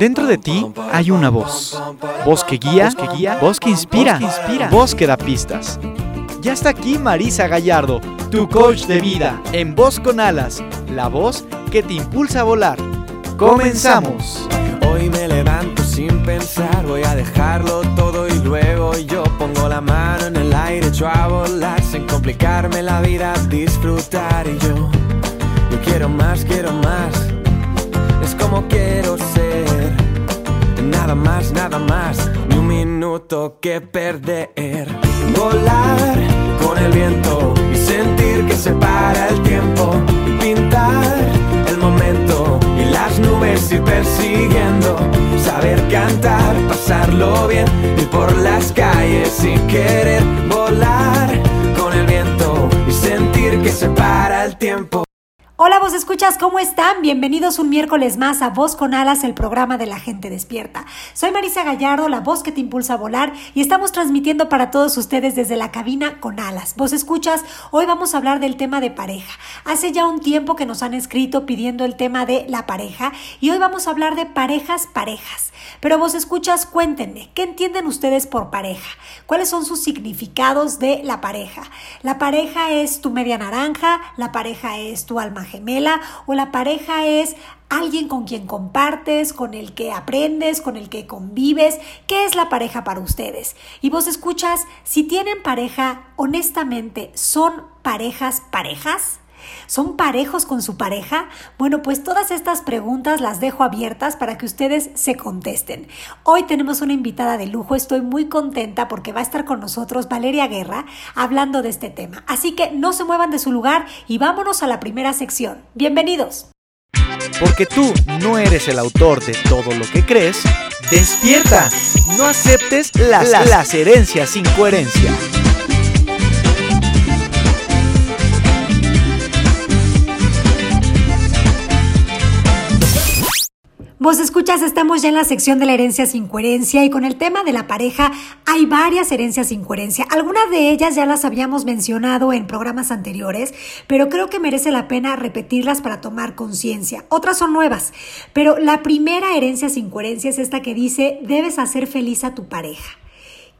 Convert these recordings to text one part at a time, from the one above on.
Dentro de ti hay una voz. Voz que guía, que guía, voz que inspira, inspira, voz que da pistas. Ya está aquí Marisa Gallardo, tu coach de vida, en Voz con Alas, la voz que te impulsa a volar. Comenzamos. Hoy me levanto sin pensar, voy a dejarlo todo y luego yo pongo la mano en el aire, echo a volar complicarme la vida, disfrutar y yo, yo quiero más, quiero más, es como quiero ser, nada más, nada más, ni un minuto que perder, volar con el viento y sentir que se para el tiempo, pintar el momento y las nubes ir persiguiendo, saber cantar, pasarlo bien, ir por las calles sin querer volar y sentir que se para el tiempo. Hola, vos escuchas, ¿cómo están? Bienvenidos un miércoles más a Voz con Alas, el programa de la gente despierta. Soy Marisa Gallardo, la voz que te impulsa a volar, y estamos transmitiendo para todos ustedes desde la cabina con alas. Vos escuchas, hoy vamos a hablar del tema de pareja. Hace ya un tiempo que nos han escrito pidiendo el tema de la pareja, y hoy vamos a hablar de parejas, parejas. Pero vos escuchas, cuéntenme, ¿qué entienden ustedes por pareja? ¿Cuáles son sus significados de la pareja? La pareja es tu media naranja, la pareja es tu alma gemela o la pareja es alguien con quien compartes, con el que aprendes, con el que convives. ¿Qué es la pareja para ustedes? Y vos escuchas, si tienen pareja, honestamente, ¿son parejas parejas? ¿Son parejos con su pareja? Bueno, pues todas estas preguntas las dejo abiertas para que ustedes se contesten. Hoy tenemos una invitada de lujo, estoy muy contenta porque va a estar con nosotros Valeria Guerra hablando de este tema. Así que no se muevan de su lugar y vámonos a la primera sección. Bienvenidos. Porque tú no eres el autor de todo lo que crees, despierta. No aceptes las, las herencias sin coherencia. Vos escuchas, estamos ya en la sección de la herencia sin coherencia y con el tema de la pareja hay varias herencias sin coherencia. Algunas de ellas ya las habíamos mencionado en programas anteriores, pero creo que merece la pena repetirlas para tomar conciencia. Otras son nuevas, pero la primera herencia sin coherencia es esta que dice, debes hacer feliz a tu pareja.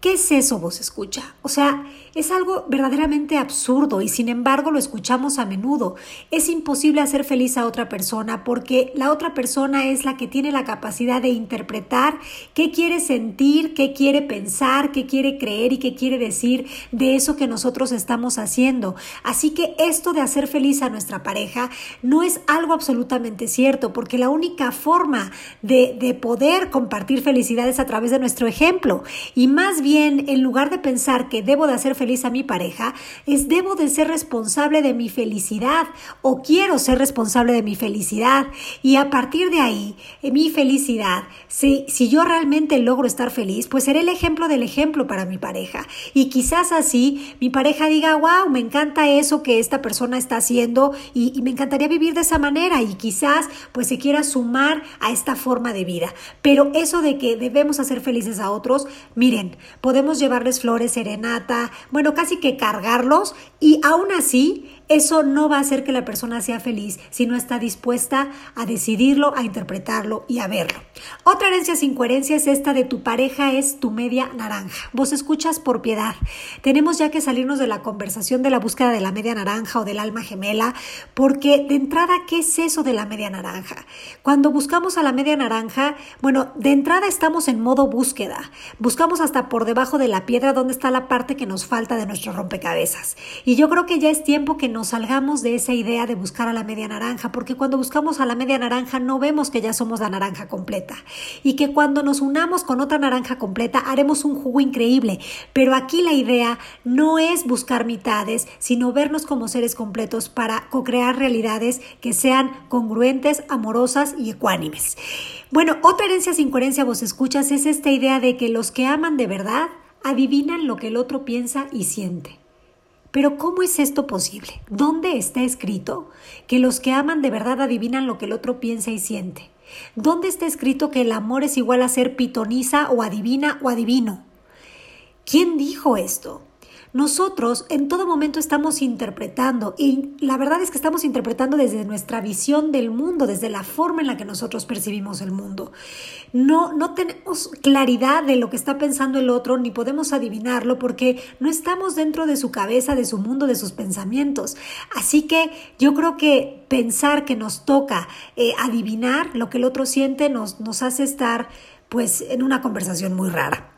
¿Qué es eso, vos escucha? O sea, es algo verdaderamente absurdo y sin embargo lo escuchamos a menudo. Es imposible hacer feliz a otra persona porque la otra persona es la que tiene la capacidad de interpretar qué quiere sentir, qué quiere pensar, qué quiere creer y qué quiere decir de eso que nosotros estamos haciendo. Así que esto de hacer feliz a nuestra pareja no es algo absolutamente cierto porque la única forma de, de poder compartir felicidad es a través de nuestro ejemplo y más bien en lugar de pensar que debo de hacer feliz a mi pareja, es debo de ser responsable de mi felicidad o quiero ser responsable de mi felicidad. Y a partir de ahí, mi felicidad, si, si yo realmente logro estar feliz, pues seré el ejemplo del ejemplo para mi pareja. Y quizás así mi pareja diga, wow, me encanta eso que esta persona está haciendo y, y me encantaría vivir de esa manera y quizás pues se quiera sumar a esta forma de vida. Pero eso de que debemos hacer felices a otros, miren, podemos llevarles flores, serenata, bueno, casi que cargarlos y aún así eso no va a hacer que la persona sea feliz si no está dispuesta a decidirlo, a interpretarlo y a verlo. Otra herencia sin coherencia es esta de tu pareja es tu media naranja. Vos escuchas por piedad. Tenemos ya que salirnos de la conversación de la búsqueda de la media naranja o del alma gemela, porque de entrada, ¿qué es eso de la media naranja? Cuando buscamos a la media naranja, bueno, de entrada estamos en modo búsqueda. Buscamos hasta por debajo de la piedra donde está la parte que nos falta de nuestro rompecabezas. Y yo creo que ya es tiempo que nos salgamos de esa idea de buscar a la media naranja, porque cuando buscamos a la media naranja no vemos que ya somos la naranja completa y que cuando nos unamos con otra naranja completa haremos un jugo increíble. Pero aquí la idea no es buscar mitades, sino vernos como seres completos para co-crear realidades que sean congruentes, amorosas y ecuánimes. Bueno, otra herencia sin coherencia vos escuchas es esta idea de que los que aman de verdad adivinan lo que el otro piensa y siente. Pero ¿cómo es esto posible? ¿Dónde está escrito que los que aman de verdad adivinan lo que el otro piensa y siente? ¿Dónde está escrito que el amor es igual a ser pitoniza o adivina o adivino? ¿Quién dijo esto? Nosotros en todo momento estamos interpretando y la verdad es que estamos interpretando desde nuestra visión del mundo, desde la forma en la que nosotros percibimos el mundo. No, no tenemos claridad de lo que está pensando el otro ni podemos adivinarlo porque no estamos dentro de su cabeza, de su mundo, de sus pensamientos. Así que yo creo que pensar que nos toca eh, adivinar lo que el otro siente nos, nos hace estar pues en una conversación muy rara.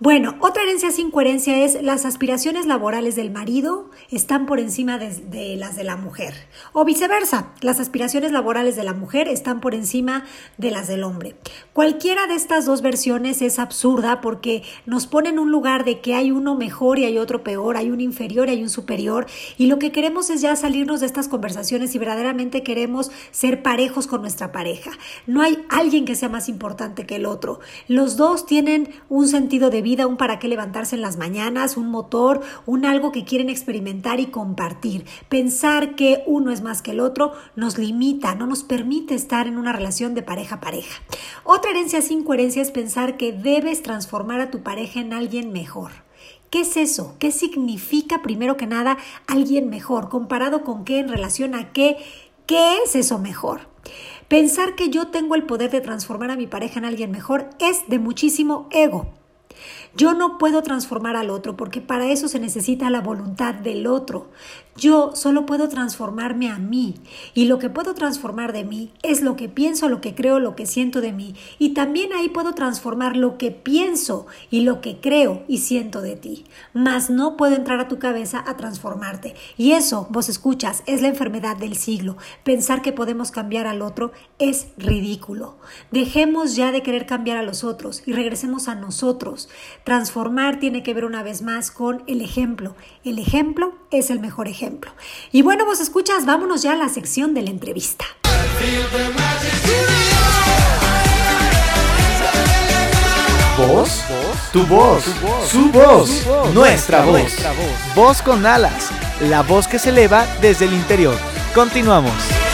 Bueno, otra herencia sin coherencia es las aspiraciones laborales del marido están por encima de, las de la mujer. O viceversa, las aspiraciones laborales de la mujer están por encima de las del hombre. Cualquiera de estas dos versiones es absurda porque nos pone en un lugar de que hay uno mejor y hay otro peor, hay un inferior y hay un superior. Y lo que queremos es ya salirnos de estas conversaciones y verdaderamente queremos ser parejos con nuestra pareja. No hay alguien que sea más importante que el otro. Los dos tienen un sentido de vida, un para qué levantarse en las mañanas, un motor, un algo que quieren experimentar y compartir. Pensar que uno es más que el otro nos limita, no nos permite estar en una relación de pareja a pareja. Otra herencia sin coherencia es pensar que debes transformar a tu pareja en alguien mejor. ¿Qué es eso? ¿Qué significa primero que nada alguien mejor? ¿Comparado con qué? ¿En relación a qué? ¿Qué es eso mejor? Pensar que yo tengo el poder de transformar a mi pareja en alguien mejor es de muchísimo ego. Yo no puedo transformar al otro porque para eso se necesita la voluntad del otro. Yo solo puedo transformarme a mí y lo que puedo transformar de mí es lo que pienso, lo que creo, lo que siento de mí y también ahí puedo transformar lo que pienso y lo que creo y siento de ti. Mas no puedo entrar a tu cabeza a transformarte y eso, vos escuchas, es la enfermedad del siglo. Pensar que podemos cambiar al otro es ridículo. Dejemos ya de querer cambiar a los otros y regresemos a nosotros. Transformar tiene que ver una vez más con el ejemplo. El ejemplo es el mejor ejemplo. Y bueno, vos escuchas, vámonos ya a la sección de la entrevista. ¿Voz? Tu voz, su voz, nuestra voz. Voz con alas, la voz que se eleva desde el interior. Continuamos.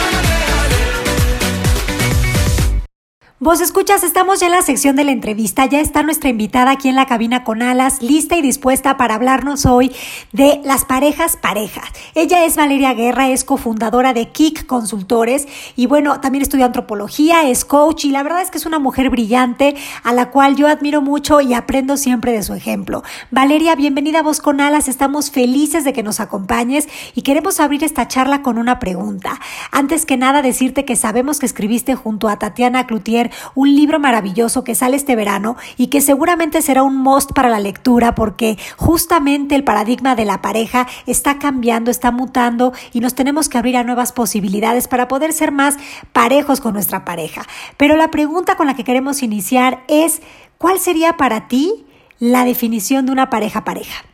Vos escuchas, estamos ya en la sección de la entrevista. Ya está nuestra invitada aquí en la cabina con alas, lista y dispuesta para hablarnos hoy de las parejas parejas. Ella es Valeria Guerra, es cofundadora de Kik Consultores y bueno, también estudia antropología, es coach y la verdad es que es una mujer brillante a la cual yo admiro mucho y aprendo siempre de su ejemplo. Valeria, bienvenida a Voz con Alas. Estamos felices de que nos acompañes y queremos abrir esta charla con una pregunta. Antes que nada, decirte que sabemos que escribiste junto a Tatiana Cloutier un libro maravilloso que sale este verano y que seguramente será un must para la lectura porque justamente el paradigma de la pareja está cambiando, está mutando y nos tenemos que abrir a nuevas posibilidades para poder ser más parejos con nuestra pareja. Pero la pregunta con la que queremos iniciar es, ¿cuál sería para ti la definición de una pareja pareja?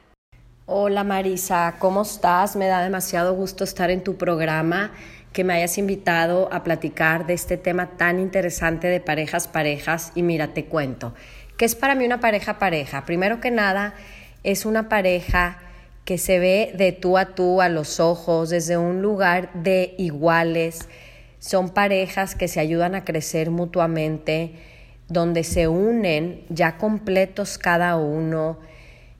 Hola Marisa, ¿cómo estás? Me da demasiado gusto estar en tu programa que me hayas invitado a platicar de este tema tan interesante de parejas parejas y mira, te cuento. ¿Qué es para mí una pareja pareja? Primero que nada, es una pareja que se ve de tú a tú, a los ojos, desde un lugar de iguales. Son parejas que se ayudan a crecer mutuamente, donde se unen ya completos cada uno,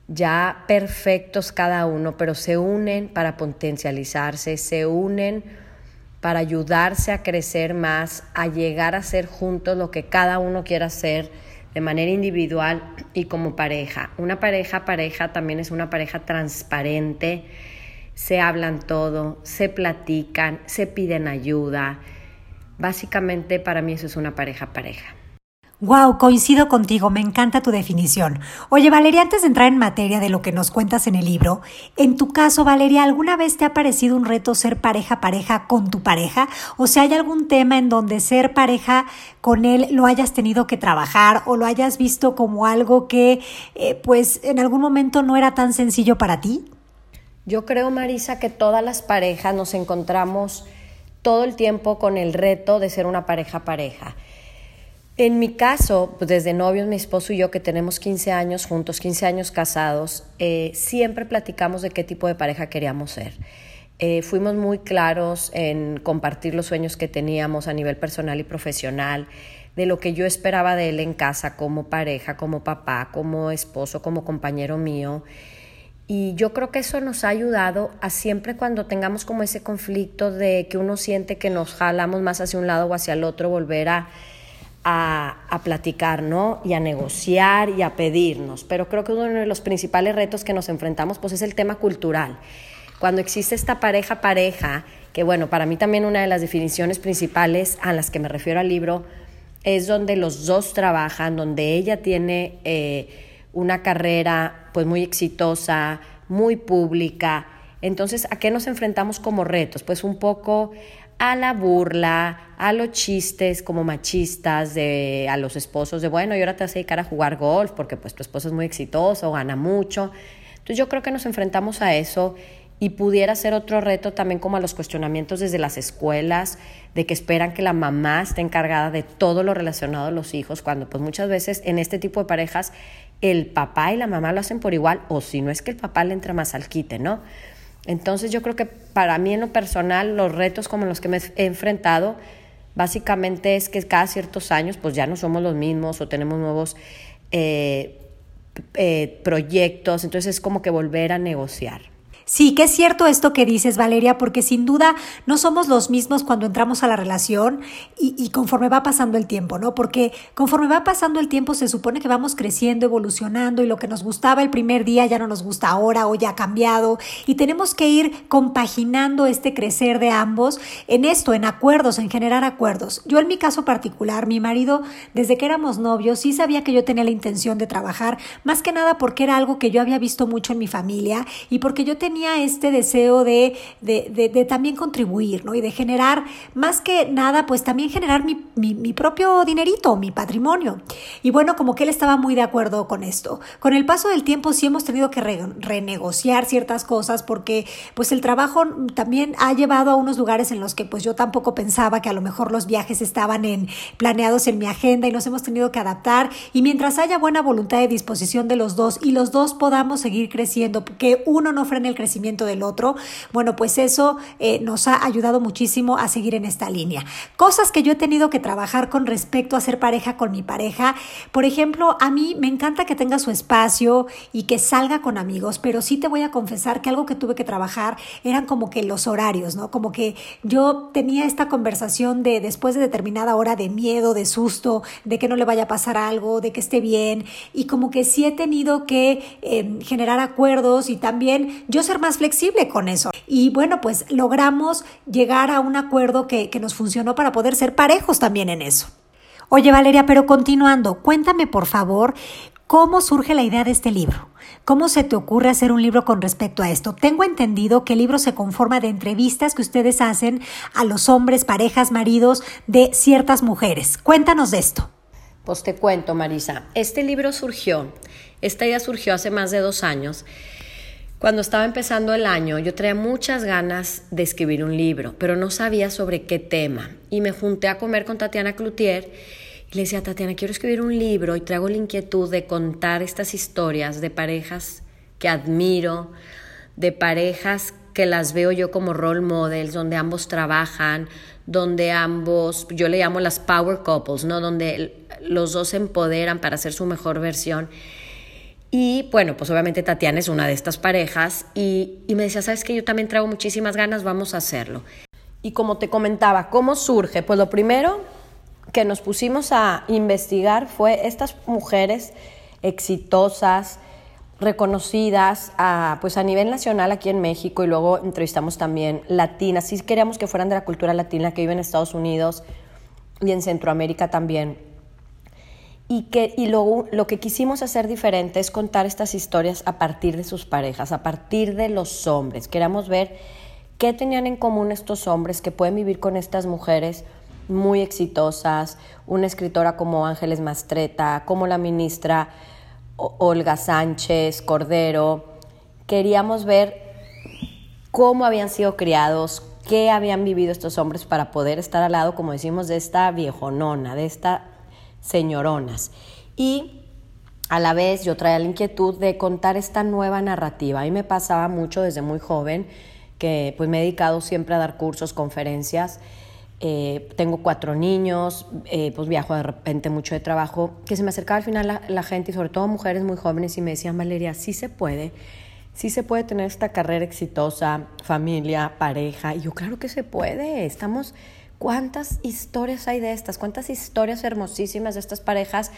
ya perfectos cada uno, pero se unen para potencializarse, se unen para ayudarse a crecer más, a llegar a ser juntos lo que cada uno quiera hacer de manera individual y como pareja. Una pareja pareja también es una pareja transparente, se hablan todo, se platican, se piden ayuda. Básicamente para mí eso es una pareja pareja. Wow, coincido contigo, me encanta tu definición. Oye, Valeria, antes de entrar en materia de lo que nos cuentas en el libro, en tu caso, Valeria, ¿alguna vez te ha parecido un reto ser pareja pareja con tu pareja? O sea, ¿hay algún tema en donde ser pareja con él lo hayas tenido que trabajar o lo hayas visto como algo que, eh, pues, en algún momento no era tan sencillo para ti? Yo creo, Marisa, que todas las parejas nos encontramos todo el tiempo con el reto de ser una pareja pareja. En mi caso, pues desde novios, mi esposo y yo, que tenemos 15 años juntos, 15 años casados, eh, siempre platicamos de qué tipo de pareja queríamos ser. Eh, fuimos muy claros en compartir los sueños que teníamos a nivel personal y profesional, de lo que yo esperaba de él en casa como pareja, como papá, como esposo, como compañero mío. Y yo creo que eso nos ha ayudado a siempre cuando tengamos como ese conflicto de que uno siente que nos jalamos más hacia un lado o hacia el otro, volver a, a, platicar, ¿no? Y a negociar y a pedirnos. Pero creo que uno de los principales retos que nos enfrentamos pues es el tema cultural. Cuando existe esta pareja pareja, que bueno, para mí también una de las definiciones principales a las que me refiero al libro es donde los dos trabajan, donde ella tiene eh, una carrera pues muy exitosa, muy pública. Entonces, ¿a qué nos enfrentamos como retos? Pues un poco a la burla, a los chistes como machistas de a los esposos de bueno, y ahora te vas a dedicar a jugar golf porque pues tu esposo es muy exitoso, gana mucho. Entonces yo creo que nos enfrentamos a eso y pudiera ser otro reto también como a los cuestionamientos desde las escuelas, de que esperan que la mamá esté encargada de todo lo relacionado a los hijos, cuando pues muchas veces en este tipo de parejas el papá y la mamá lo hacen por igual, o si no es que el papá le entra más al quite, ¿no? Entonces yo creo que para mí en lo personal los retos como los que me he enfrentado básicamente es que cada ciertos años pues ya no somos los mismos o tenemos nuevos eh, eh, proyectos, entonces es como que volver a negociar. Sí, que es cierto esto que dices, Valeria, porque sin duda no somos los mismos cuando entramos a la relación y, conforme va pasando el tiempo, ¿no? Porque conforme va pasando el tiempo se supone que vamos creciendo, evolucionando y lo que nos gustaba el primer día ya no nos gusta ahora o ya ha cambiado y tenemos que ir compaginando este crecer de ambos en esto, en acuerdos, en generar acuerdos. Yo en mi caso particular, mi marido, desde que éramos novios, sí sabía que yo tenía la intención de trabajar, más que nada porque era algo que yo había visto mucho en mi familia y porque yo tenía tenía este deseo de, de, de, también contribuir, ¿no? Y de generar, más que nada, pues también generar mi, mi, propio dinerito, mi patrimonio. Y bueno, como que él estaba muy de acuerdo con esto. Con el paso del tiempo sí hemos tenido que renegociar ciertas cosas porque pues el trabajo también ha llevado a unos lugares en los que pues yo tampoco pensaba que a lo mejor los viajes estaban en, planeados en mi agenda y nos hemos tenido que adaptar. Y mientras haya buena voluntad y disposición de los dos y los dos podamos seguir creciendo, que uno no frene el crecimiento del otro, bueno, pues eso eh, nos ha ayudado muchísimo a seguir en esta línea. Cosas que yo he tenido que trabajar con respecto a ser pareja con mi pareja. Por ejemplo, a mí me encanta que tenga su espacio y que salga con amigos, pero sí te voy a confesar que algo que tuve que trabajar eran como que los horarios, ¿no? Como que yo tenía esta conversación de después de determinada hora de miedo, de susto, de que no le vaya a pasar algo, de que esté bien, y como que sí he tenido que eh, generar acuerdos y también yo más flexible con eso. Y bueno, pues logramos llegar a un acuerdo que, que nos funcionó para poder ser parejos también en eso. Oye Valeria, pero continuando, cuéntame por favor ¿Cómo surge la idea de este libro? ¿Cómo se te ocurre hacer un libro con respecto a esto? Tengo entendido que el libro se conforma de entrevistas que ustedes hacen a los hombres, parejas, maridos de ciertas mujeres. Cuéntanos de esto. Pues te cuento, Marisa. Este libro surgió, esta idea surgió hace más de dos años cuando estaba empezando el año, yo traía muchas ganas de escribir un libro, pero no sabía sobre qué tema. Y me junté a comer con Tatiana Cloutier y le decía, Tatiana, quiero escribir un libro y traigo la inquietud de contar estas historias de parejas que admiro, de parejas que las veo yo como role models, donde ambos trabajan, donde ambos, yo le llamo las power couples, ¿no? Donde los dos se empoderan para hacer su mejor versión. Y bueno, pues obviamente Tatiana es una de estas parejas y, me decía, sabes que yo también traigo muchísimas ganas, vamos a hacerlo. Y como te comentaba, ¿cómo surge? Pues lo primero que nos pusimos a investigar fue estas mujeres exitosas, reconocidas pues a nivel nacional aquí en México y luego entrevistamos también latinas, si queríamos que fueran de la cultura latina que viven en Estados Unidos y en Centroamérica también y, que, y lo, lo que quisimos hacer diferente es contar estas historias a partir de sus parejas, a partir de los hombres. Queramos ver qué tenían en común estos hombres que pueden vivir con estas mujeres muy exitosas, una escritora como Ángeles Mastreta, como la ministra Olga Sánchez Cordero. Queríamos ver cómo habían sido criados, qué habían vivido estos hombres para poder estar al lado, como decimos, de esta viejonona, de esta señoronas. Y a la vez yo traía la inquietud de contar esta nueva narrativa. A mí me pasaba mucho desde muy joven que pues me he dedicado siempre a dar cursos, conferencias. Eh, tengo cuatro niños, eh, pues viajo de repente mucho de trabajo, que se me acercaba al final la, la, gente y sobre todo mujeres muy jóvenes y me decían, Valeria, sí se puede sí se puede tener esta carrera exitosa, familia, pareja. Y yo claro que se puede. Estamos, ¿cuántas historias hay de estas? ¿Cuántas historias hermosísimas de estas parejas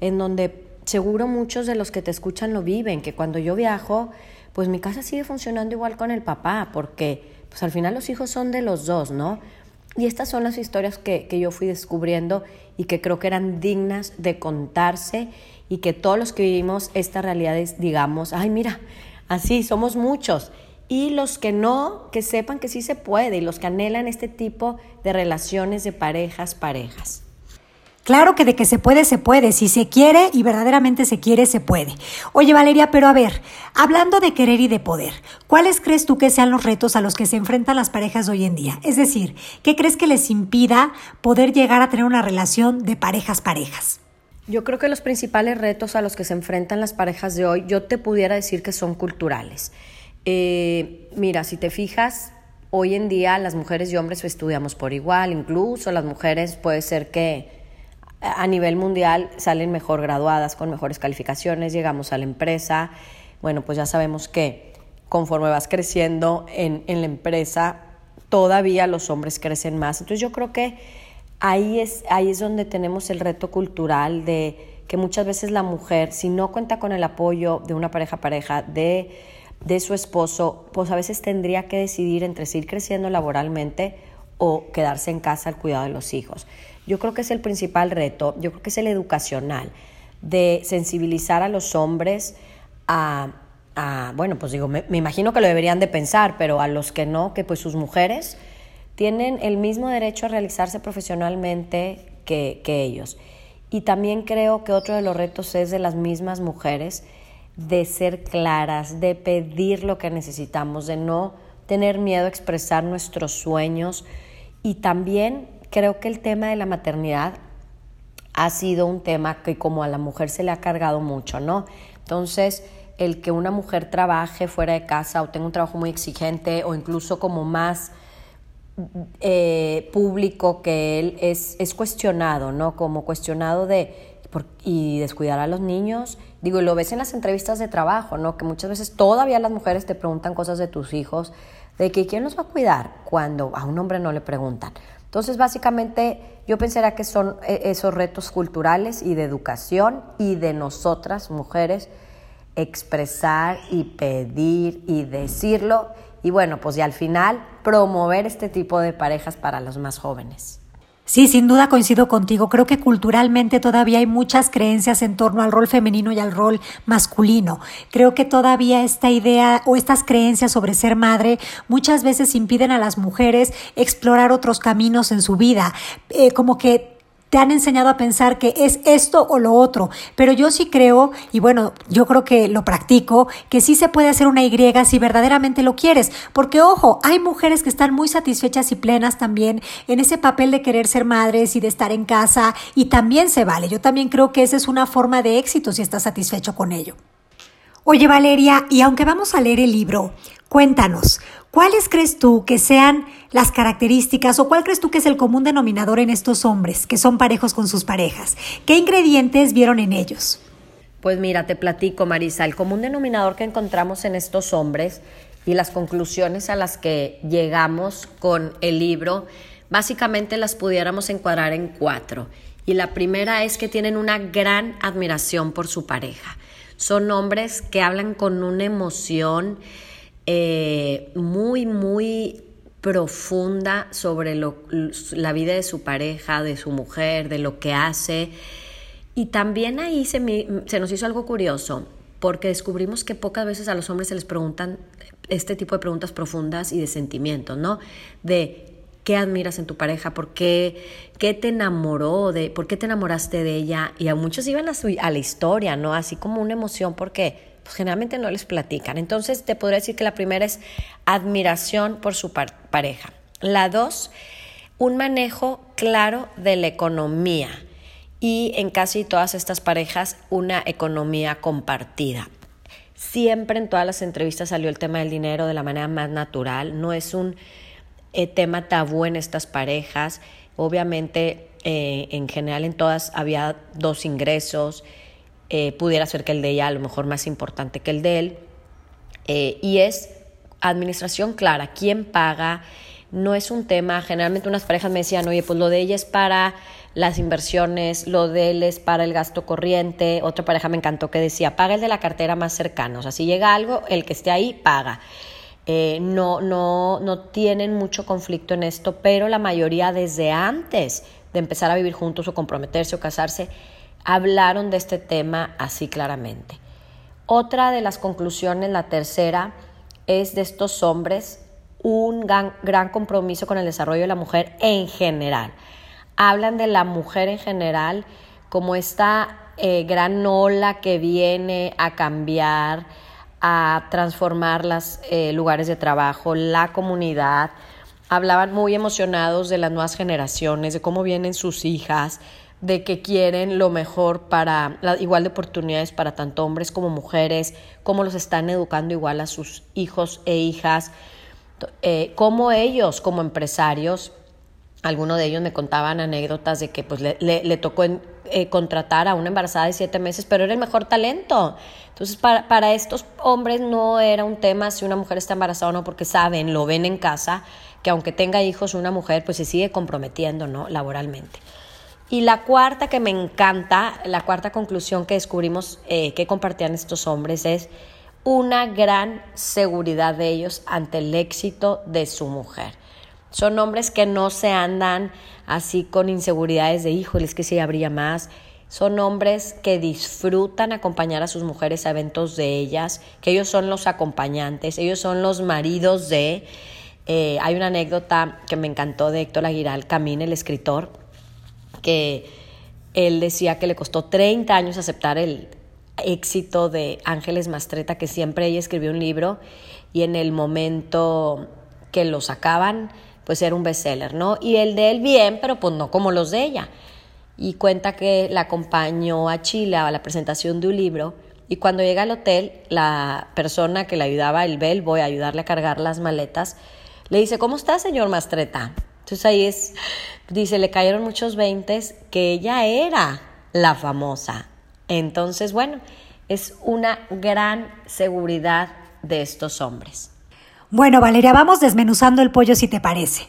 en donde seguro muchos de los que te escuchan lo viven, que cuando yo viajo, pues mi casa sigue funcionando igual con el papá, porque pues al final los hijos son de los dos, ¿no? Y estas son las historias que, que yo fui descubriendo y que creo que eran dignas de contarse y que todos los que vivimos esta realidad digamos, ay mira, así somos muchos. Y los que no, que sepan que sí se puede y los que anhelan este tipo de relaciones de parejas, parejas. Claro que de que se puede, se puede. Si se quiere y verdaderamente se quiere, se puede. Oye, Valeria, pero a ver, hablando de querer y de poder, ¿cuáles crees tú que sean los retos a los que se enfrentan las parejas hoy en día? Es decir, ¿qué crees que les impida poder llegar a tener una relación de parejas parejas? Yo creo que los principales retos a los que se enfrentan las parejas de hoy, yo te pudiera decir que son culturales. Eh, mira, si te fijas, hoy en día las mujeres y hombres estudiamos por igual, incluso las mujeres puede ser que a nivel mundial salen mejor graduadas, con mejores calificaciones, llegamos a la empresa. Bueno, pues ya sabemos que conforme vas creciendo en, en la empresa, todavía los hombres crecen más. Entonces yo creo que ahí es, ahí es donde tenemos el reto cultural de que muchas veces la mujer, si no cuenta con el apoyo de una pareja pareja, de, de su esposo, pues a veces tendría que decidir entre seguir creciendo laboralmente o quedarse en casa al cuidado de los hijos. Yo creo que es el principal reto, yo creo que es el educacional, de sensibilizar a los hombres a, bueno, pues digo, me, imagino que lo deberían de pensar, pero a los que no, que pues sus mujeres tienen el mismo derecho a realizarse profesionalmente que, que ellos. Y también creo que otro de los retos es de las mismas mujeres de ser claras, de pedir lo que necesitamos, de no tener miedo a expresar nuestros sueños y también creo que el tema de la maternidad ha sido un tema que como a la mujer se le ha cargado mucho, ¿no? Entonces, el que una mujer trabaje fuera de casa o tenga un trabajo muy exigente o incluso como más eh, público que él es, es cuestionado, ¿no? Como cuestionado de y descuidar a los niños. Digo, lo ves en las entrevistas de trabajo, ¿no? Que muchas veces todavía las mujeres te preguntan cosas de tus hijos, de que quién los va a cuidar cuando a un hombre no le preguntan. Entonces, básicamente, yo pensaría que son eh, esos retos culturales y de educación y de nosotras, mujeres, expresar y pedir y decirlo. Y bueno, pues y al final, promover este tipo de parejas para los más jóvenes. Sí, sin duda coincido contigo. Creo que culturalmente todavía hay muchas creencias en torno al rol femenino y al rol masculino. Creo que todavía esta idea o estas creencias sobre ser madre muchas veces impiden a las mujeres explorar otros caminos en su vida. Eh, como que te han enseñado a pensar que es esto o lo otro, pero yo sí creo, y bueno, yo creo que lo practico, que sí se puede hacer una Y si verdaderamente lo quieres, porque ojo, hay mujeres que están muy satisfechas y plenas también en ese papel de querer ser madres y de estar en casa, y también se vale, yo también creo que esa es una forma de éxito si estás satisfecho con ello. Oye Valeria, y aunque vamos a leer el libro, cuéntanos, ¿Cuáles crees tú que sean las características o cuál crees tú que es el común denominador en estos hombres que son parejos con sus parejas? ¿Qué ingredientes vieron en ellos? Pues mira, te platico, Marisa, el común denominador que encontramos en estos hombres y las conclusiones a las que llegamos con el libro, básicamente las pudiéramos encuadrar en cuatro. Y la primera es que tienen una gran admiración por su pareja. Son hombres que hablan con una emoción, eh, muy, muy profunda sobre la vida de su pareja, de su mujer, de lo que hace. Y también ahí se, se nos hizo algo curioso, porque descubrimos que pocas veces a los hombres se les preguntan este tipo de preguntas profundas y de sentimientos, ¿no? De qué admiras en tu pareja, por qué, qué te enamoró, de, por qué te enamoraste de ella. Y a muchos iban a, a la historia, ¿no? Así como una emoción, porque pues, generalmente no les platican. Entonces te podría decir que la primera es admiración por su pareja. La dos, un manejo claro de la economía y en casi todas estas parejas una economía compartida. Siempre en todas las entrevistas salió el tema del dinero de la manera más natural, no es un eh, tema tabú en estas parejas. Obviamente, eh, en general en todas había dos ingresos, eh, pudiera ser que el de ella a lo mejor más importante que el de él. Eh, y es administración clara, quién paga, no es un tema, generalmente unas parejas me decían, oye, pues lo de ella es para las inversiones, lo de él es para el gasto corriente, otra pareja me encantó que decía, paga el de la cartera más cercano, o sea, si llega algo, el que esté ahí paga. Eh, no, no, no tienen mucho conflicto en esto, pero la mayoría desde antes de empezar a vivir juntos o comprometerse o casarse, hablaron de este tema así claramente. Otra de las conclusiones, la tercera, es de estos hombres un gran, compromiso con el desarrollo de la mujer en general. Hablan de la mujer en general como esta eh, gran ola que viene a cambiar, a transformar los eh, lugares de trabajo, la comunidad. Hablaban muy emocionados de las nuevas generaciones, de cómo vienen sus hijas, de que quieren lo mejor para la igual de oportunidades para tanto hombres como mujeres, cómo los están educando igual a sus hijos e hijas, eh, cómo ellos como empresarios, algunos de ellos me contaban anécdotas de que pues le, tocó eh, contratar a una embarazada de siete meses, pero era el mejor talento. Entonces, para, para estos hombres no era un tema si una mujer está embarazada o no, porque saben, lo ven en casa, que aunque tenga hijos, una mujer pues se sigue comprometiendo, ¿no? Laboralmente. Y la cuarta que me encanta, la cuarta conclusión que descubrimos eh, que compartían estos hombres es una gran seguridad de ellos ante el éxito de su mujer. Son hombres que no se andan así con inseguridades de híjoles que si habría más. Son hombres que disfrutan acompañar a sus mujeres a eventos de ellas, que ellos son los acompañantes, ellos son los maridos de... Eh, hay una anécdota que me encantó de Héctor Aguiral Camín, el escritor, que él decía que le costó 30 años aceptar el éxito de Ángeles Mastreta, que siempre ella escribió un libro y en el momento que lo sacaban, pues era un bestseller, ¿no? Y el de él bien, pero pues no como los de ella. Y cuenta que la acompañó a Chile a la presentación de un libro y cuando llega al hotel, la persona que le ayudaba, el voy a ayudarle a cargar las maletas, le dice, ¿cómo está, señor Mastreta? Entonces ahí es, dice, le cayeron muchos veintes que ella era la famosa. Entonces, bueno, es una gran seguridad de estos hombres. Bueno, Valeria, vamos desmenuzando el pollo si te parece.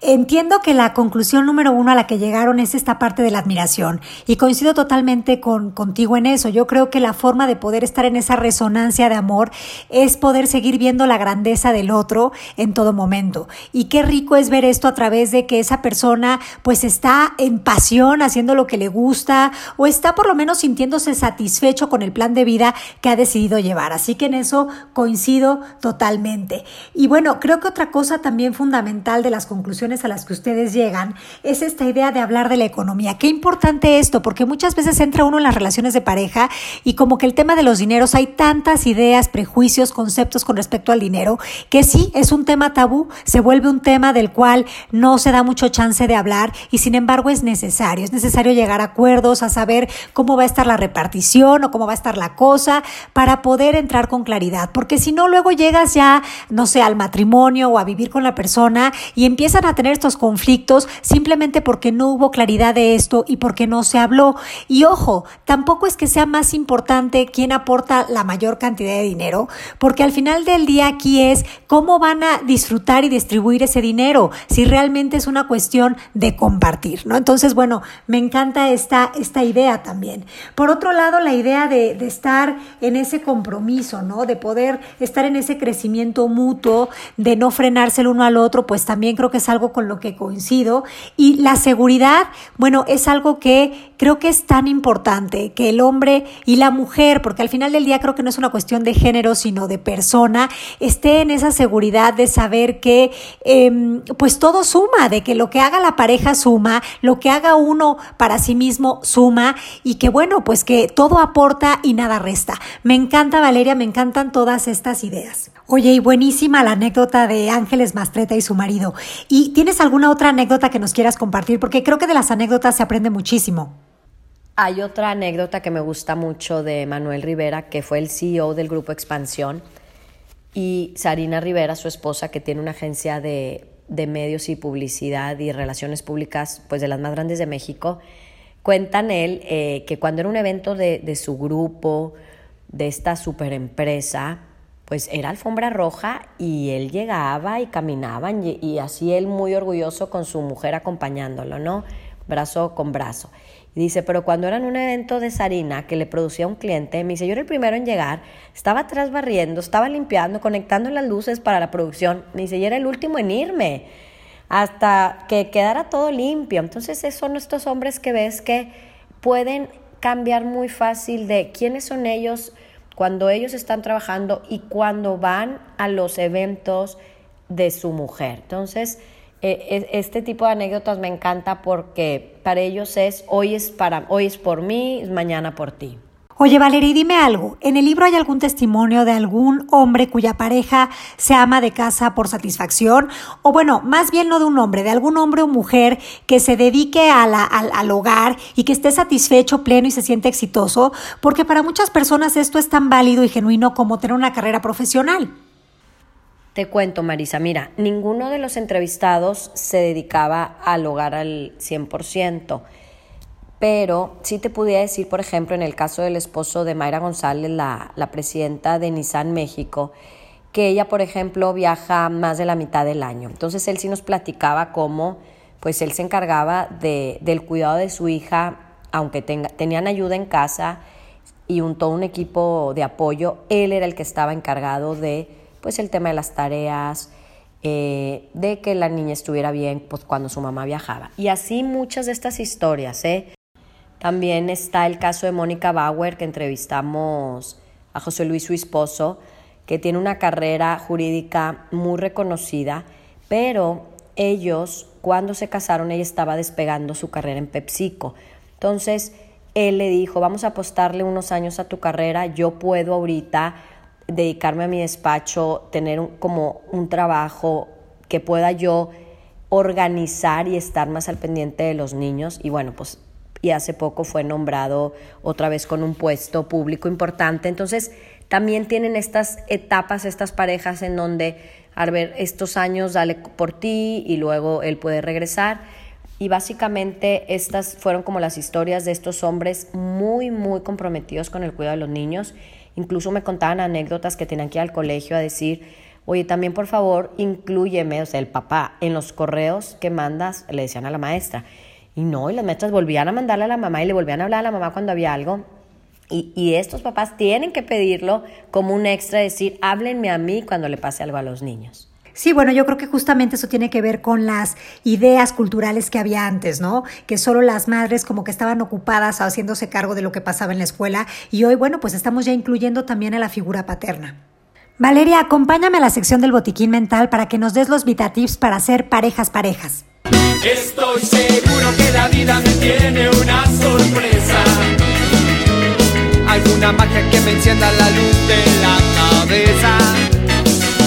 Entiendo que la conclusión número uno a la que llegaron es esta parte de la admiración y coincido totalmente con, contigo en eso. Yo creo que la forma de poder estar en esa resonancia de amor es poder seguir viendo la grandeza del otro en todo momento. Y qué rico es ver esto a través de que esa persona pues está en pasión haciendo lo que le gusta o está por lo menos sintiéndose satisfecho con el plan de vida que ha decidido llevar. Así que en eso coincido totalmente. Y bueno, creo que otra cosa también fundamental de las conclusiones a las que ustedes llegan es esta idea de hablar de la economía. Qué importante esto, porque muchas veces entra uno en las relaciones de pareja y como que el tema de los dineros, hay tantas ideas, prejuicios, conceptos con respecto al dinero, que sí es un tema tabú, se vuelve un tema del cual no se da mucho chance de hablar y sin embargo es necesario, es necesario llegar a acuerdos, a saber cómo va a estar la repartición o cómo va a estar la cosa para poder entrar con claridad, porque si no luego llegas ya, no sé, al matrimonio o a vivir con la persona y empiezan a tener estos conflictos simplemente porque no hubo claridad de esto y porque no se habló. Y ojo, tampoco es que sea más importante quién aporta la mayor cantidad de dinero, porque al final del día aquí es cómo van a disfrutar y distribuir ese dinero, si realmente es una cuestión de compartir, ¿no? Entonces, bueno, me encanta esta, esta idea también. Por otro lado, la idea de, de estar en ese compromiso, ¿no? De poder estar en ese crecimiento mutuo de no frenarse el uno al otro, pues también creo que es algo con lo que coincido. Y la seguridad, bueno, es algo que creo que es tan importante, que el hombre y la mujer, porque al final del día creo que no es una cuestión de género, sino de persona, esté en esa seguridad de saber que em, pues todo suma, de que lo que haga la pareja suma, lo que haga uno para sí mismo suma y que bueno, pues que todo aporta y nada resta. Me encanta Valeria, me encantan todas estas ideas. Oye, y buenísima la anécdota de Ángeles Mastreta y su marido. ¿Y tienes alguna otra anécdota que nos quieras compartir? Porque creo que de las anécdotas se aprende muchísimo. Hay otra anécdota que me gusta mucho de Manuel Rivera, que fue el CEO del grupo Expansión, y Sarina Rivera, su esposa, que tiene una agencia de, medios y publicidad y relaciones públicas, pues de las más grandes de México. Cuentan él eh, que cuando era un evento de, de su grupo, de esta super empresa, pues era alfombra roja y él llegaba y caminaban y, así él muy orgulloso con su mujer acompañándolo, ¿no? Brazo con brazo. Y dice, pero cuando era en un evento de Sarina que le producía un cliente, me dice, yo era el primero en llegar, estaba atrás barriendo, estaba limpiando, conectando las luces para la producción, me dice, y era el último en irme, hasta que quedara todo limpio. Entonces, esos son estos hombres que ves que pueden cambiar muy fácil de quiénes son ellos cuando ellos están trabajando y cuando van a los eventos de su mujer. Entonces, eh, este tipo de anécdotas me encanta porque para ellos es hoy es para hoy es por mí, mañana por ti. Oye, Valeria, dime algo. ¿En el libro hay algún testimonio de algún hombre cuya pareja se ama de casa por satisfacción? O bueno, más bien no de un hombre, de algún hombre o mujer que se dedique al, al hogar y que esté satisfecho, pleno y se siente exitoso, porque para muchas personas esto es tan válido y genuino como tener una carrera profesional. Te cuento, Marisa, mira, ninguno de los entrevistados se dedicaba al hogar al 100%, pero sí te pudiera decir, por ejemplo, en el caso del esposo de Mayra González, la, la presidenta de Nissan México, que ella, por ejemplo, viaja más de la mitad del año. Entonces él sí nos platicaba cómo, pues él se encargaba de, del cuidado de su hija, aunque tenga, tenían ayuda en casa y un, todo un equipo de apoyo, él era el que estaba encargado de pues el tema de las tareas, eh, de que la niña estuviera bien pues, cuando su mamá viajaba. Y así muchas de estas historias. ¿eh? También está el caso de Mónica Bauer, que entrevistamos a José Luis, su esposo, que tiene una carrera jurídica muy reconocida, pero ellos, cuando se casaron, ella estaba despegando su carrera en PepsiCo. Entonces, él le dijo, vamos a apostarle unos años a tu carrera, yo puedo ahorita dedicarme a mi despacho, tener como un trabajo que pueda yo organizar y estar más al pendiente de los niños. Y bueno, pues y hace poco fue nombrado otra vez con un puesto público importante. Entonces, también tienen estas etapas, estas parejas en donde, a ver, estos años dale por ti y luego él puede regresar. Y básicamente estas fueron como las historias de estos hombres muy, muy comprometidos con el cuidado de los niños Incluso me contaban anécdotas que tenían que ir al colegio a decir, oye, también por favor, incluyeme, o sea, el papá, en los correos que mandas, le decían a la maestra. Y no, y las maestras volvían a mandarle a la mamá y le volvían a hablar a la mamá cuando había algo. Y, y estos papás tienen que pedirlo como un extra, decir, háblenme a mí cuando le pase algo a los niños. Sí, bueno, yo creo que justamente eso tiene que ver con las ideas culturales que había antes, ¿no? Que solo las madres como que estaban ocupadas haciéndose cargo de lo que pasaba en la escuela y hoy, bueno, pues estamos ya incluyendo también a la figura paterna. Valeria, acompáñame a la sección del botiquín mental para que nos des los vitatips para hacer parejas parejas. Estoy seguro que la vida me tiene una sorpresa. Alguna magia que me encienda la luz de la cabeza.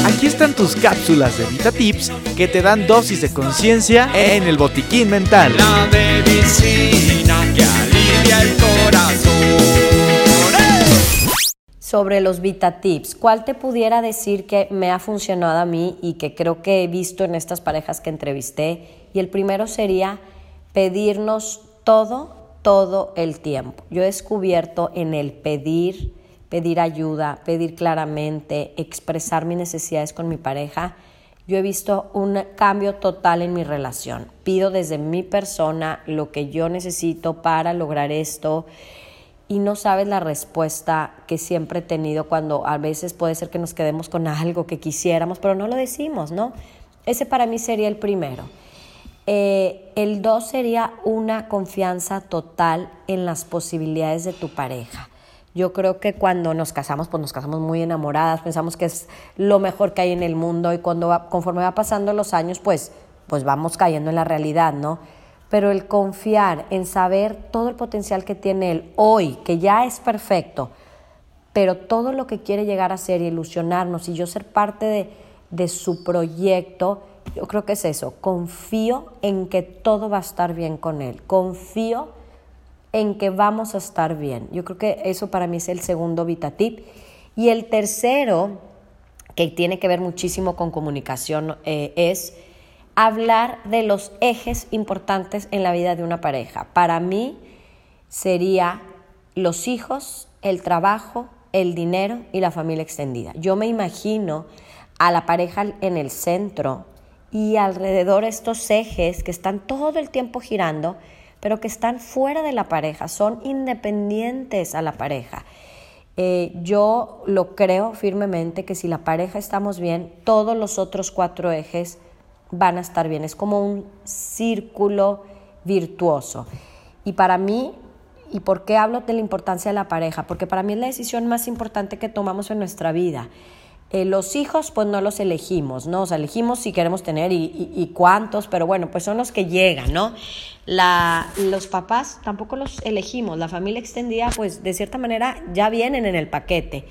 Aquí están tus cápsulas de Vita Tips que te dan dosis de conciencia en el botiquín mental. La medicina que alivia el corazón. Sobre los Vita Tips, ¿cuál te pudiera decir que me ha funcionado a mí y que creo que he visto en estas parejas que entrevisté? Y el primero sería pedirnos todo, todo el tiempo. Yo he descubierto en el pedir pedir ayuda, pedir claramente, expresar mis necesidades con mi pareja, yo he visto un cambio total en mi relación. Pido desde mi persona lo que yo necesito para lograr esto y no sabes la respuesta que siempre he tenido cuando a veces puede ser que nos quedemos con algo que quisiéramos, pero no lo decimos, ¿no? Ese para mí sería el primero. Eh, el dos sería una confianza total en las posibilidades de tu pareja. Yo creo que cuando nos casamos, pues nos casamos muy enamoradas, pensamos que es lo mejor que hay en el mundo y cuando conforme va pasando los años, pues, pues vamos cayendo en la realidad, ¿no? Pero el confiar en saber todo el potencial que tiene él hoy, que ya es perfecto, pero todo lo que quiere llegar a ser y ilusionarnos y yo ser parte de, de su proyecto, yo creo que es eso, confío en que todo va a estar bien con él, confío en que vamos a estar bien. Yo creo que eso para mí es el segundo VitaTip. Y el tercero, que tiene que ver muchísimo con comunicación, eh, es hablar de los ejes importantes en la vida de una pareja. Para mí sería los hijos, el trabajo, el dinero y la familia extendida. Yo me imagino a la pareja en el centro y alrededor estos ejes que están todo el tiempo girando, pero que están fuera de la pareja, son independientes a la pareja. Eh, yo lo creo firmemente que si la pareja estamos bien, todos los otros cuatro ejes van a estar bien. Es como un círculo virtuoso. Y para mí, ¿y por qué hablo de la importancia de la pareja? Porque para mí es la decisión más importante que tomamos en nuestra vida. Eh, los hijos, pues no los elegimos, ¿no? O sea, elegimos si queremos tener y, cuántos, pero bueno, pues son los que llegan, ¿no? La, los papás tampoco los elegimos, la familia extendida, pues de cierta manera ya vienen en el paquete.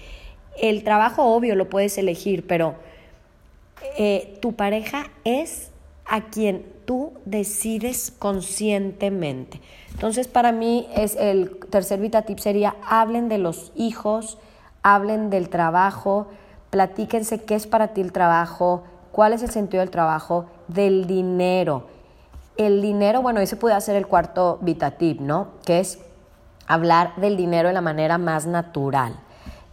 El trabajo, obvio, lo puedes elegir, pero eh, tu pareja es a quien tú decides conscientemente. Entonces, para mí, es el tercer tip sería hablen de los hijos, hablen del trabajo, platíquense qué es para ti el trabajo, cuál es el sentido del trabajo, del dinero. El dinero, bueno, ese puede ser el cuarto VitaTip, ¿no? Que es hablar del dinero de la manera más natural.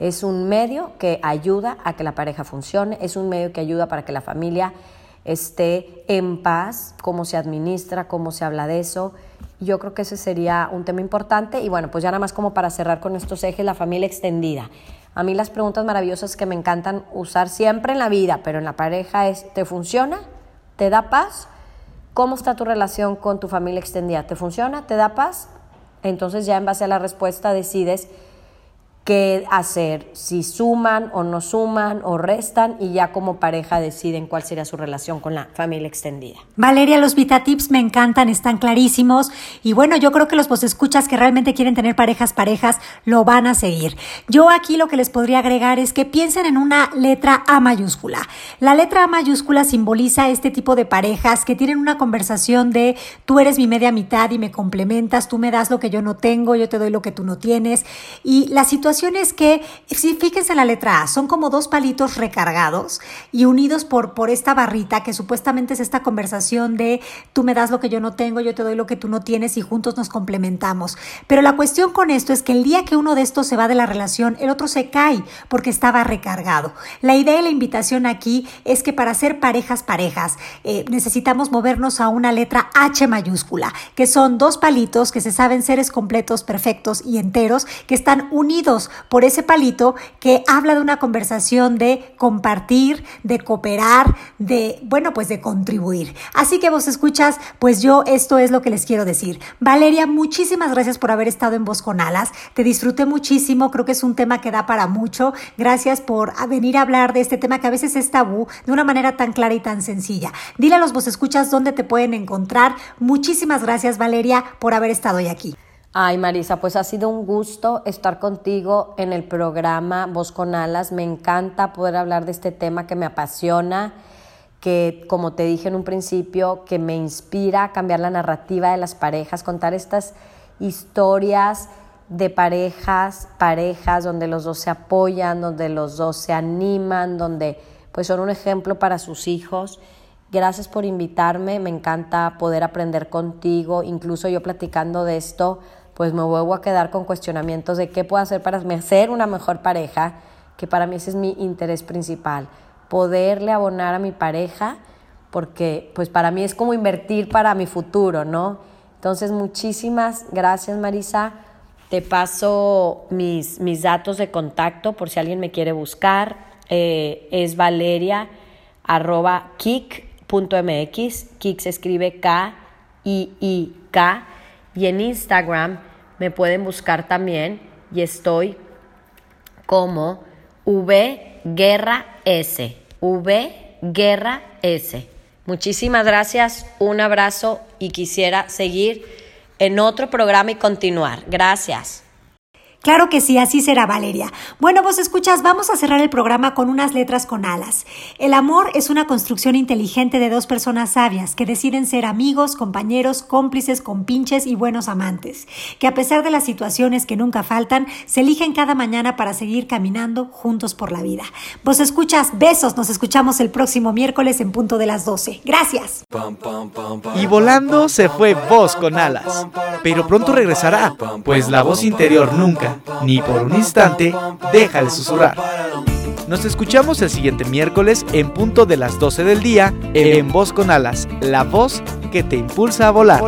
Es un medio que ayuda a que la pareja funcione, es un medio que ayuda para que la familia esté en paz, cómo se administra, cómo se habla de eso. Yo creo que ese sería un tema importante y bueno, pues ya nada más como para cerrar con estos ejes, la familia extendida. A mí las preguntas maravillosas que me encantan usar siempre en la vida, pero en la pareja es, ¿te funciona? ¿Te da paz? ¿Cómo está tu relación con tu familia extendida? ¿Te funciona? ¿Te da paz? Entonces ya en base a la respuesta decides qué hacer, si suman o no suman o restan y ya como pareja deciden cuál sería su relación con la familia extendida. Valeria, los Vita Tips me encantan, están clarísimos y bueno, yo creo que los vos escuchas que realmente quieren tener parejas parejas lo van a seguir. Yo aquí lo que les podría agregar es que piensen en una letra A mayúscula. La letra A mayúscula simboliza este tipo de parejas que tienen una conversación de tú eres mi media mitad y me complementas, tú me das lo que yo no tengo, yo te doy lo que tú no tienes y la situación es que, si fíjense en la letra A, son como dos palitos recargados y unidos por, por esta barrita que supuestamente es esta conversación de tú me das lo que yo no tengo, yo te doy lo que tú no tienes y juntos nos complementamos. Pero la cuestión con esto es que el día que uno de estos se va de la relación, el otro se cae porque estaba recargado. La idea y la invitación aquí es que para ser parejas parejas eh, necesitamos movernos a una letra H mayúscula, que son dos palitos que se saben seres completos, perfectos y enteros, que están unidos por ese palito que habla de una conversación de compartir, de cooperar, de, bueno, pues de contribuir. Así que vos escuchas, pues yo esto es lo que les quiero decir. Valeria, muchísimas gracias por haber estado en Voz con Alas. Te disfruté muchísimo, creo que es un tema que da para mucho. Gracias por venir a hablar de este tema que a veces es tabú de una manera tan clara y tan sencilla. Dile a los vos escuchas dónde te pueden encontrar. Muchísimas gracias, Valeria, por haber estado hoy aquí. Ay, Marisa, pues ha sido un gusto estar contigo en el programa Voz con Alas. Me encanta poder hablar de este tema que me apasiona, que como te dije en un principio, que me inspira a cambiar la narrativa de las parejas, contar estas historias de parejas, parejas donde los dos se apoyan, donde los dos se animan, donde pues son un ejemplo para sus hijos. Gracias por invitarme, me encanta poder aprender contigo, incluso yo platicando de esto pues me vuelvo a quedar con cuestionamientos de qué puedo hacer para ser una mejor pareja, que para mí ese es mi interés principal, poderle abonar a mi pareja, porque pues para mí es como invertir para mi futuro, ¿no? Entonces, muchísimas gracias, Marisa. Te paso mis, mis datos de contacto por si alguien me quiere buscar. Eh, es valeria arroba kick.mx. Kick se escribe K-I-I-K y en Instagram me pueden buscar también y estoy como V Guerra S. V Guerra S. Muchísimas gracias, un abrazo y quisiera seguir en otro programa y continuar. Gracias. Claro que sí, así será Valeria. Bueno, vos escuchas, vamos a cerrar el programa con unas letras con alas. El amor es una construcción inteligente de dos personas sabias que deciden ser amigos, compañeros, cómplices, compinches y buenos amantes, que a pesar de las situaciones que nunca faltan, se eligen cada mañana para seguir caminando juntos por la vida. Vos escuchas, besos, nos escuchamos el próximo miércoles en punto de las 12. Gracias. Y volando se fue voz con alas, pero pronto regresará, pues la voz interior nunca ni por un instante, deja de susurrar. Nos escuchamos el siguiente miércoles en punto de las 12 del día en Voz con Alas, la voz que te impulsa a volar.